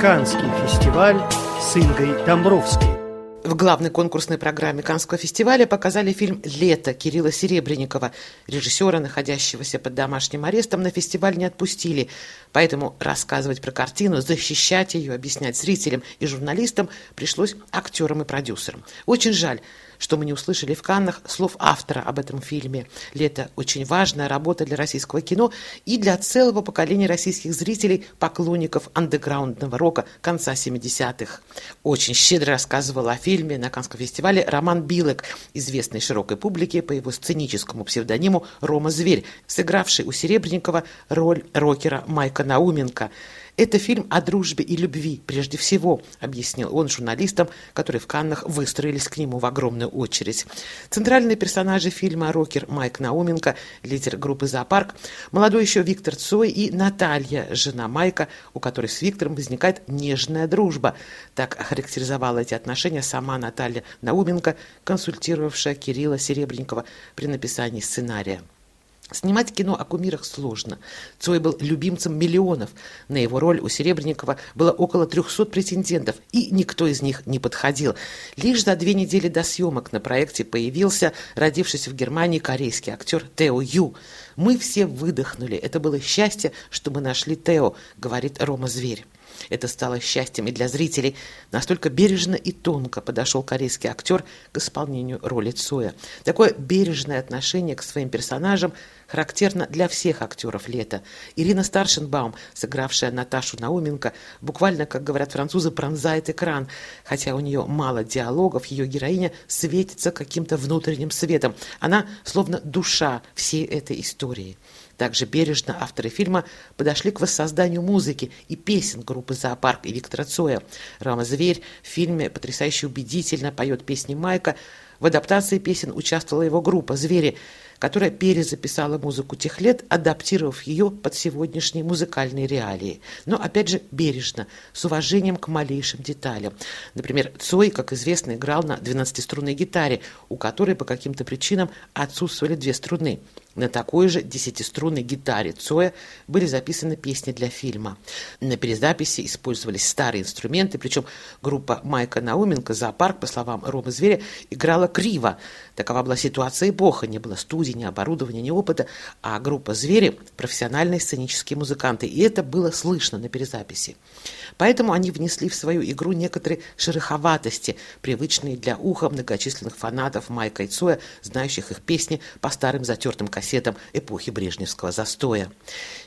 Канский фестиваль с Ингой Домбровской. В главной конкурсной программе Канского фестиваля показали фильм «Лето» Кирилла Серебренникова. Режиссера, находящегося под домашним арестом, на фестиваль не отпустили. Поэтому рассказывать про картину, защищать ее, объяснять зрителям и журналистам пришлось актерам и продюсерам. Очень жаль, что мы не услышали в Каннах слов автора об этом фильме. «Лето» – очень важная работа для российского кино и для целого поколения российских зрителей, поклонников андеграундного рока конца 70-х. Очень щедро рассказывал о фильме на Канском фестивале Роман Билек, известный широкой публике по его сценическому псевдониму Рома Зверь, сыгравший у Серебренникова роль рокера Майка Науменко – это фильм о дружбе и любви, прежде всего, объяснил он журналистам, которые в Каннах выстроились к нему в огромную очередь. Центральные персонажи фильма рокер Майк Науменко, лидер группы «Зоопарк», молодой еще Виктор Цой и Наталья, жена Майка, у которой с Виктором возникает нежная дружба. Так охарактеризовала эти отношения сама Наталья Науменко, консультировавшая Кирилла Серебренникова при написании сценария. Снимать кино о кумирах сложно. Цой был любимцем миллионов. На его роль у Серебренникова было около 300 претендентов, и никто из них не подходил. Лишь за две недели до съемок на проекте появился родившийся в Германии корейский актер Тео Ю. «Мы все выдохнули. Это было счастье, что мы нашли Тео», — говорит Рома Зверь. Это стало счастьем и для зрителей. Настолько бережно и тонко подошел корейский актер к исполнению роли Цоя. Такое бережное отношение к своим персонажам характерно для всех актеров лета. Ирина Старшенбаум, сыгравшая Наташу Науменко, буквально, как говорят французы, пронзает экран. Хотя у нее мало диалогов, ее героиня светится каким-то внутренним светом. Она словно душа всей этой истории. Также бережно авторы фильма подошли к воссозданию музыки и песен группы «Зоопарк» и Виктора Цоя. Рама Зверь в фильме потрясающе убедительно поет песни Майка. В адаптации песен участвовала его группа «Звери», которая перезаписала музыку тех лет, адаптировав ее под сегодняшние музыкальные реалии. Но, опять же, бережно, с уважением к малейшим деталям. Например, Цой, как известно, играл на 12-струнной гитаре, у которой по каким-то причинам отсутствовали две струны. На такой же десятиструнной гитаре Цоя были записаны песни для фильма. На перезаписи использовались старые инструменты, причем группа Майка Науменко «Зоопарк», по словам Ромы Зверя, играла криво. Такова была ситуация эпоха, не было студий, ни оборудования, ни опыта, а группа «Звери» – профессиональные сценические музыканты, и это было слышно на перезаписи. Поэтому они внесли в свою игру некоторые шероховатости, привычные для уха многочисленных фанатов Майка и Цоя, знающих их песни по старым затертым кассетам эпохи Брежневского застоя.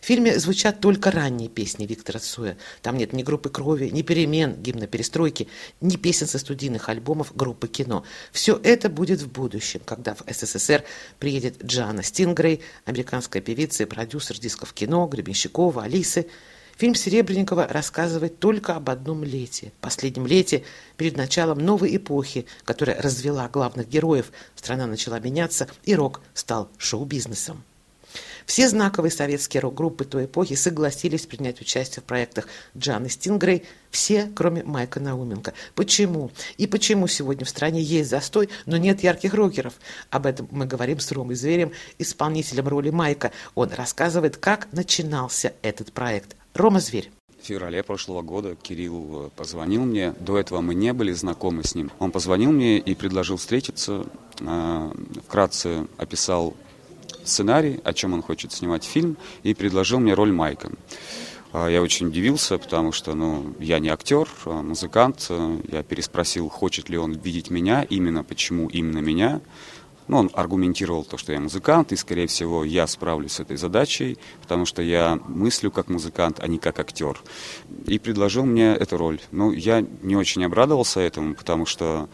В фильме звучат только ранние песни Виктора Цоя. Там нет ни группы крови, ни перемен, гимна перестройки, ни песен со студийных альбомов группы кино. Все это будет в будущем, когда в СССР приедет Джана Стингрей, американская певица и продюсер дисков кино, Гребенщикова, Алисы, Фильм Серебренникова рассказывает только об одном лете, последнем лете перед началом новой эпохи, которая развела главных героев. Страна начала меняться, и рок стал шоу-бизнесом. Все знаковые советские рок-группы той эпохи согласились принять участие в проектах Джаны Стингрей, все, кроме Майка Науменко. Почему? И почему сегодня в стране есть застой, но нет ярких рокеров? Об этом мы говорим с Ромой Зверем, исполнителем роли Майка. Он рассказывает, как начинался этот проект. Рома Зверь. В феврале прошлого года Кирилл э, позвонил мне. До этого мы не были знакомы с ним. Он позвонил мне и предложил встретиться. Э, вкратце описал сценарий, о чем он хочет снимать фильм, и предложил мне роль Майка. Э, я очень удивился, потому что ну, я не актер, а музыкант. Я переспросил, хочет ли он видеть меня, именно почему именно меня. Ну, он аргументировал то, что я музыкант, и, скорее всего, я справлюсь с этой задачей, потому что я мыслю как музыкант, а не как актер. И предложил мне эту роль. Ну, я не очень обрадовался этому, потому что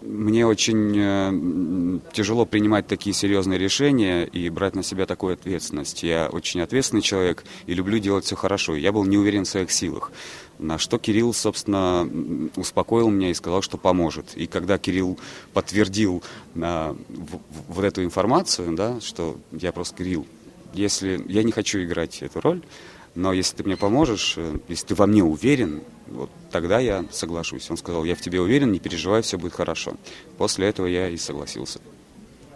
мне очень э, тяжело принимать такие серьезные решения и брать на себя такую ответственность. Я очень ответственный человек и люблю делать все хорошо. Я был не уверен в своих силах. На что Кирилл, собственно, успокоил меня и сказал, что поможет. И когда Кирилл подтвердил а, в, вот эту информацию, да, что я просто Кирилл, если я не хочу играть эту роль, но если ты мне поможешь, э, если ты во мне уверен, вот тогда я соглашусь. Он сказал, я в тебе уверен, не переживай, все будет хорошо. После этого я и согласился.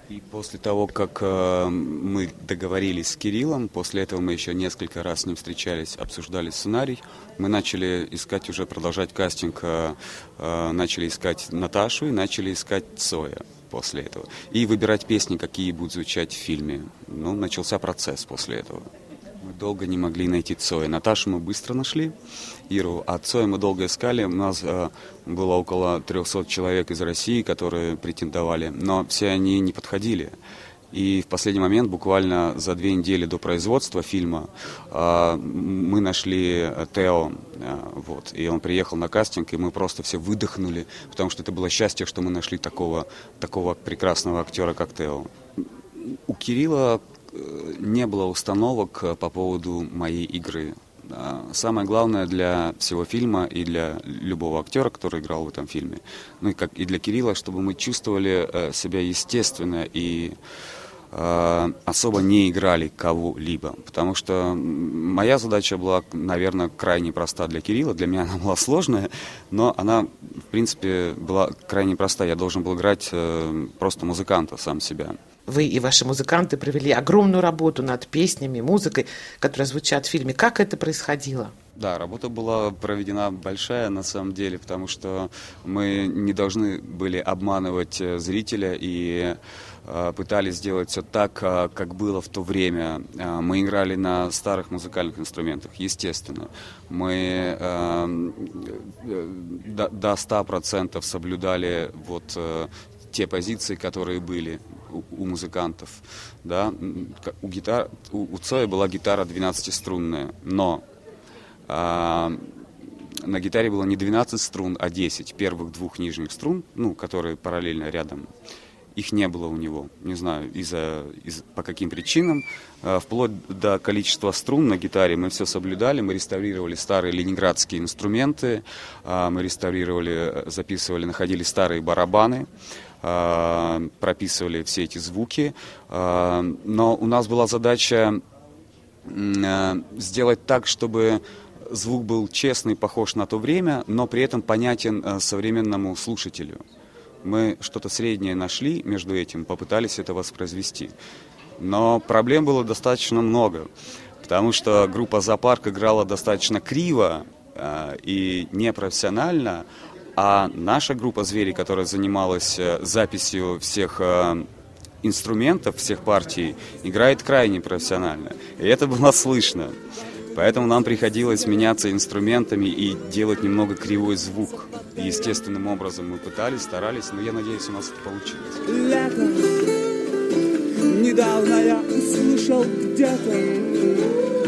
И после того, как э, мы договорились с Кириллом, после этого мы еще несколько раз с ним встречались, обсуждали сценарий, мы начали искать уже, продолжать кастинг, э, э, начали искать Наташу и начали искать Цоя после этого. И выбирать песни, какие будут звучать в фильме. Ну, начался процесс после этого. Мы долго не могли найти Цоя. Наташу мы быстро нашли, Иру, а Цоя мы долго искали. У нас э, было около 300 человек из России, которые претендовали, но все они не подходили. И в последний момент, буквально за две недели до производства фильма, э, мы нашли Тео, э, вот, и он приехал на кастинг, и мы просто все выдохнули, потому что это было счастье, что мы нашли такого, такого прекрасного актера, как Тео. У Кирилла не было установок э, по поводу моей игры. Самое главное для всего фильма и для любого актера, который играл в этом фильме, ну и, как, и для Кирилла, чтобы мы чувствовали э, себя естественно и э, особо не играли кого-либо. Потому что моя задача была, наверное, крайне проста для Кирилла. Для меня она была сложная, но она, в принципе, была крайне проста. Я должен был играть э, просто музыканта сам себя. Вы и ваши музыканты провели огромную работу над песнями, музыкой, которые звучат в фильме. Как это происходило? Да, работа была проведена большая на самом деле, потому что мы не должны были обманывать э, зрителя и э, пытались сделать все так, э, как было в то время. Мы играли на старых музыкальных инструментах, естественно. Мы до, до 100% соблюдали вот те позиции, которые были у, музыкантов. Да? У, гитар, у, Цоя была гитара 12-струнная, но на гитаре было не 12 струн, а 10 первых двух нижних струн, ну, которые параллельно рядом. Их не было у него, не знаю, из-за, из, по каким причинам. А, вплоть до количества струн на гитаре мы все соблюдали, мы реставрировали старые ленинградские инструменты, а, мы реставрировали, записывали, находили старые барабаны. А, прописывали все эти звуки. А, но у нас была задача а, сделать так, чтобы звук был честный, похож на то время, но при этом понятен современному слушателю. Мы что-то среднее нашли между этим, попытались это воспроизвести. Но проблем было достаточно много, потому что группа «Зоопарк» играла достаточно криво и непрофессионально, а наша группа «Звери», которая занималась э, записью всех э, инструментов, всех партий, играет крайне профессионально. И это было слышно. Поэтому нам приходилось меняться инструментами и делать немного кривой звук. естественным образом мы пытались, старались, но я надеюсь, у нас это получилось. Лето. Недавно я услышал где-то,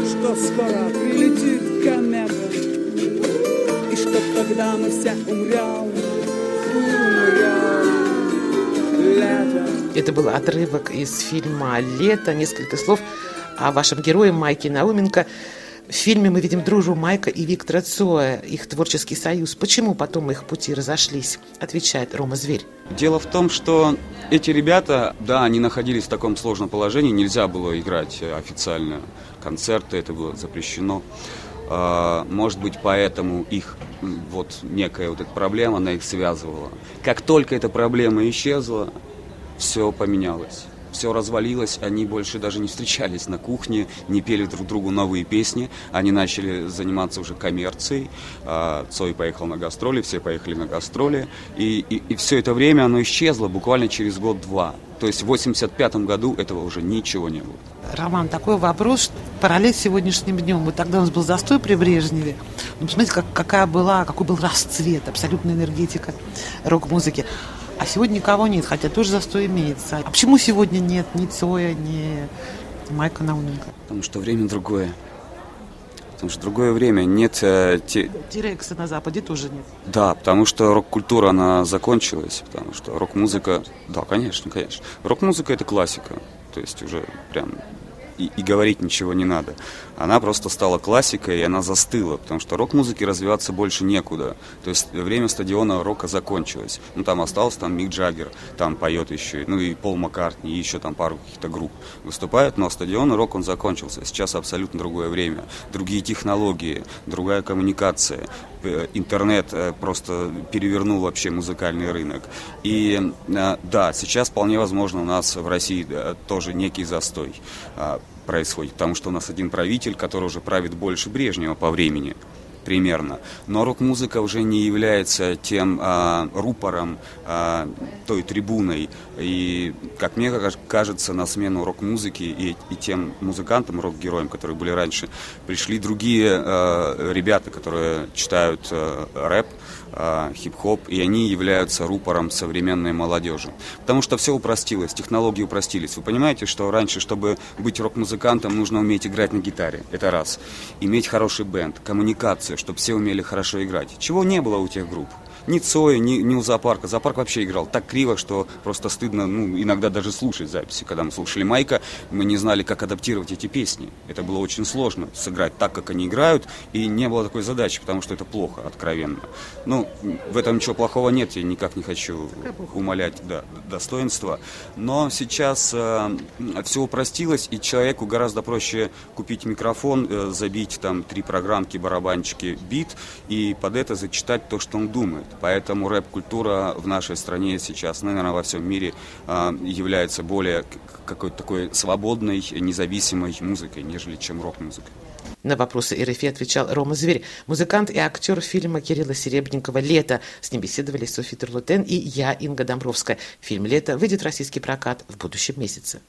что скоро прилетит комета что когда мы все умрем, умрем. Это был отрывок из фильма «Лето». Несколько слов о вашем герое Майке Науменко. В фильме мы видим дружбу Майка и Виктора Цоя, их творческий союз. Почему потом их пути разошлись? Отвечает Рома Зверь. Дело в том, что эти ребята, да, они находились в таком сложном положении, нельзя было играть официально концерты, это было запрещено. А, может быть, поэтому их вот некая вот эта проблема, она их связывала. Как только эта проблема исчезла, все поменялось. Все развалилось, они больше даже не встречались на кухне, не пели друг другу новые песни, они начали заниматься уже коммерцией. А, Цой поехал на гастроли, все поехали на гастроли, и, и, и все это время оно исчезло буквально через год-два. То есть в 85 году этого уже ничего не было. Роман, такой вопрос, параллель с сегодняшним днем. Вот тогда у нас был застой при Брежневе. Ну, посмотрите, как, какая была, какой был расцвет, абсолютная энергетика рок-музыки. А сегодня никого нет, хотя тоже застой имеется. А почему сегодня нет ни Цоя, ни Майка Науменко? Потому что время другое. Потому что другое время нет... Э, те... Тирекса на Западе тоже нет. Да, потому что рок-культура, она закончилась. Потому что рок-музыка... Да, конечно, конечно. Рок-музыка – это классика. То есть уже прям и, и говорить ничего не надо. Она просто стала классикой, и она застыла, потому что рок-музыке развиваться больше некуда. То есть время стадиона рока закончилось. Ну, там остался там Мик Джаггер, там поет еще, ну и Пол Маккартни, и еще там пару каких-то групп выступают, но стадион рок, он закончился. Сейчас абсолютно другое время, другие технологии, другая коммуникация. э, интернет э, просто перевернул вообще музыкальный рынок. И да, сейчас вполне возможно у нас в России тоже некий застой происходит, потому что у нас один правитель, который уже правит больше Брежнева по времени примерно. Но рок-музыка уже не является тем а, рупором, а, той трибуной. И, как мне кажется, на смену рок-музыки и, и тем музыкантам, рок-героям, которые были раньше, пришли другие а, ребята, которые читают а, рэп, хип-хоп, и они являются рупором современной молодежи. Потому что все упростилось, технологии упростились. Вы понимаете, что раньше, чтобы быть рок-музыкантом, нужно уметь играть на гитаре, это раз. Иметь хороший бенд, коммуникацию, чтобы все умели хорошо играть. Чего не было у тех групп ни Цоя, ни, ни у Зоопарка. Зоопарк вообще играл так криво, что просто стыдно, ну, иногда даже слушать записи. Когда мы слушали Майка, мы не знали, как адаптировать эти песни. Это было очень сложно, сыграть так, как они играют, и не было такой задачи, потому что это плохо, откровенно. Ну, в этом ничего плохого нет, я никак не хочу умалять да, достоинства. Но сейчас э, все упростилось, и человеку гораздо проще купить микрофон, э, забить там три программки, барабанчики, бит, и под это зачитать то, что он думает. Поэтому рэп-культура в нашей стране сейчас, наверное, во всем мире а, является более какой-то такой свободной, независимой музыкой, нежели чем рок-музыкой. На вопросы РФИ отвечал Рома Зверь, музыкант и актер фильма Кирилла Серебренникова «Лето». С ним беседовали Софья Терлутен и я, Инга Домбровская. Фильм «Лето» выйдет в российский прокат в будущем месяце.